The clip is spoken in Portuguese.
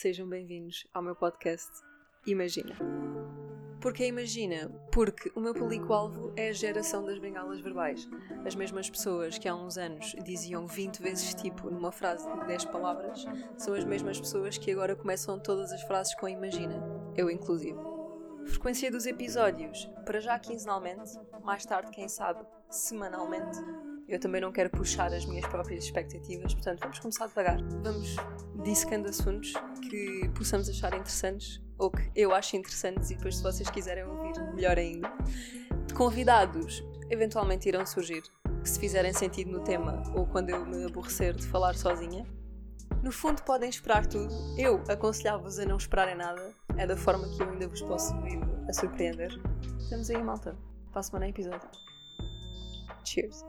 sejam bem-vindos ao meu podcast Imagina. Porque imagina? Porque o meu público-alvo é a geração das bengalas verbais. As mesmas pessoas que há uns anos diziam 20 vezes tipo numa frase de 10 palavras são as mesmas pessoas que agora começam todas as frases com imagina, eu inclusive. Frequência dos episódios, para já quinzenalmente, mais tarde, quem sabe, semanalmente. Eu também não quero puxar as minhas próprias expectativas, portanto, vamos começar devagar. Vamos dissecando assuntos que possamos achar interessantes ou que eu acho interessantes e depois, se vocês quiserem ouvir, melhor ainda. De convidados, eventualmente irão surgir, que se fizerem sentido no tema ou quando eu me aborrecer de falar sozinha. No fundo, podem esperar tudo. Eu aconselhava-vos a não esperarem nada. É da forma que eu ainda vos posso vir a surpreender. Estamos aí, malta. Para a semana episódio. Cheers.